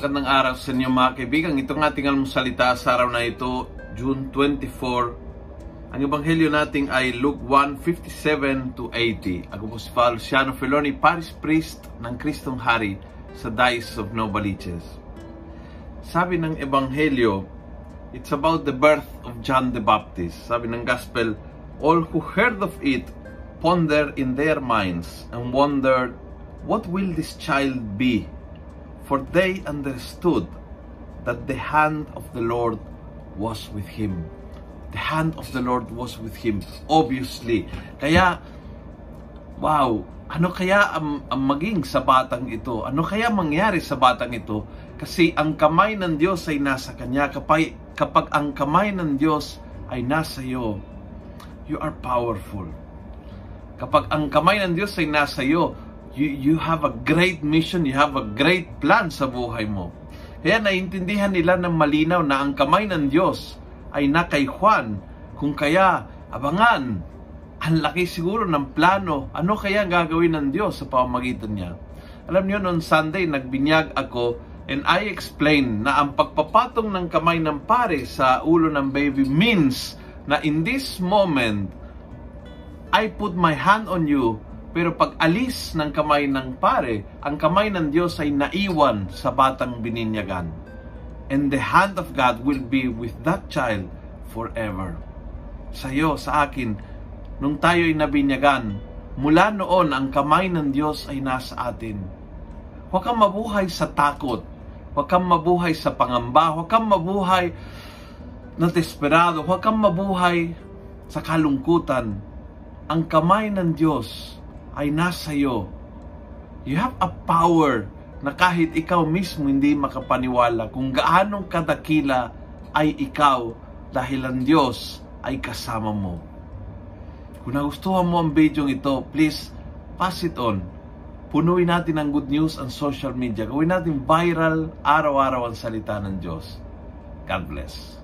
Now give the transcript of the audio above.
Magandang araw sa inyo mga kaibigan. Ito nga ating salita sa araw na ito, June 24. Ang ebanghelyo natin ay Luke 1:57 to 80. Ako po si Father Luciano Feloni, Parish Priest ng Kristong Hari sa Diocese of Novaliches. Sabi ng ebanghelyo, it's about the birth of John the Baptist. Sabi ng Gospel, all who heard of it ponder in their minds and wondered, what will this child be? For they understood that the hand of the Lord was with him. The hand of the Lord was with him, obviously. Kaya, wow, ano kaya ang, ang maging sa batang ito? Ano kaya mangyari sa batang ito? Kasi ang kamay ng Diyos ay nasa kanya. Kapag, kapag ang kamay ng Diyos ay nasa iyo, you are powerful. Kapag ang kamay ng Diyos ay nasa iyo, you, you have a great mission, you have a great plan sa buhay mo. Kaya naintindihan nila ng malinaw na ang kamay ng Diyos ay na kay Juan. Kung kaya, abangan, ang laki siguro ng plano, ano kaya gagawin ng Diyos sa pamamagitan niya. Alam niyo, noon Sunday, nagbinyag ako and I explained na ang pagpapatong ng kamay ng pare sa ulo ng baby means na in this moment, I put my hand on you pero pag alis ng kamay ng pare, ang kamay ng Diyos ay naiwan sa batang bininyagan. And the hand of God will be with that child forever. Sa iyo, sa akin, nung tayo ay nabinyagan, mula noon ang kamay ng Diyos ay nasa atin. Huwag kang mabuhay sa takot. Huwag kang mabuhay sa pangamba. Huwag kang mabuhay na desperado. Huwag kang mabuhay sa kalungkutan. Ang kamay ng Diyos ay nasa iyo. You have a power na kahit ikaw mismo hindi makapaniwala kung gaano kadakila ay ikaw dahil ang Diyos ay kasama mo. Kung nagustuhan mo ang video ito, please pass it on. Punuin natin ang good news ang social media. Gawin natin viral araw-araw ang salita ng Diyos. God bless.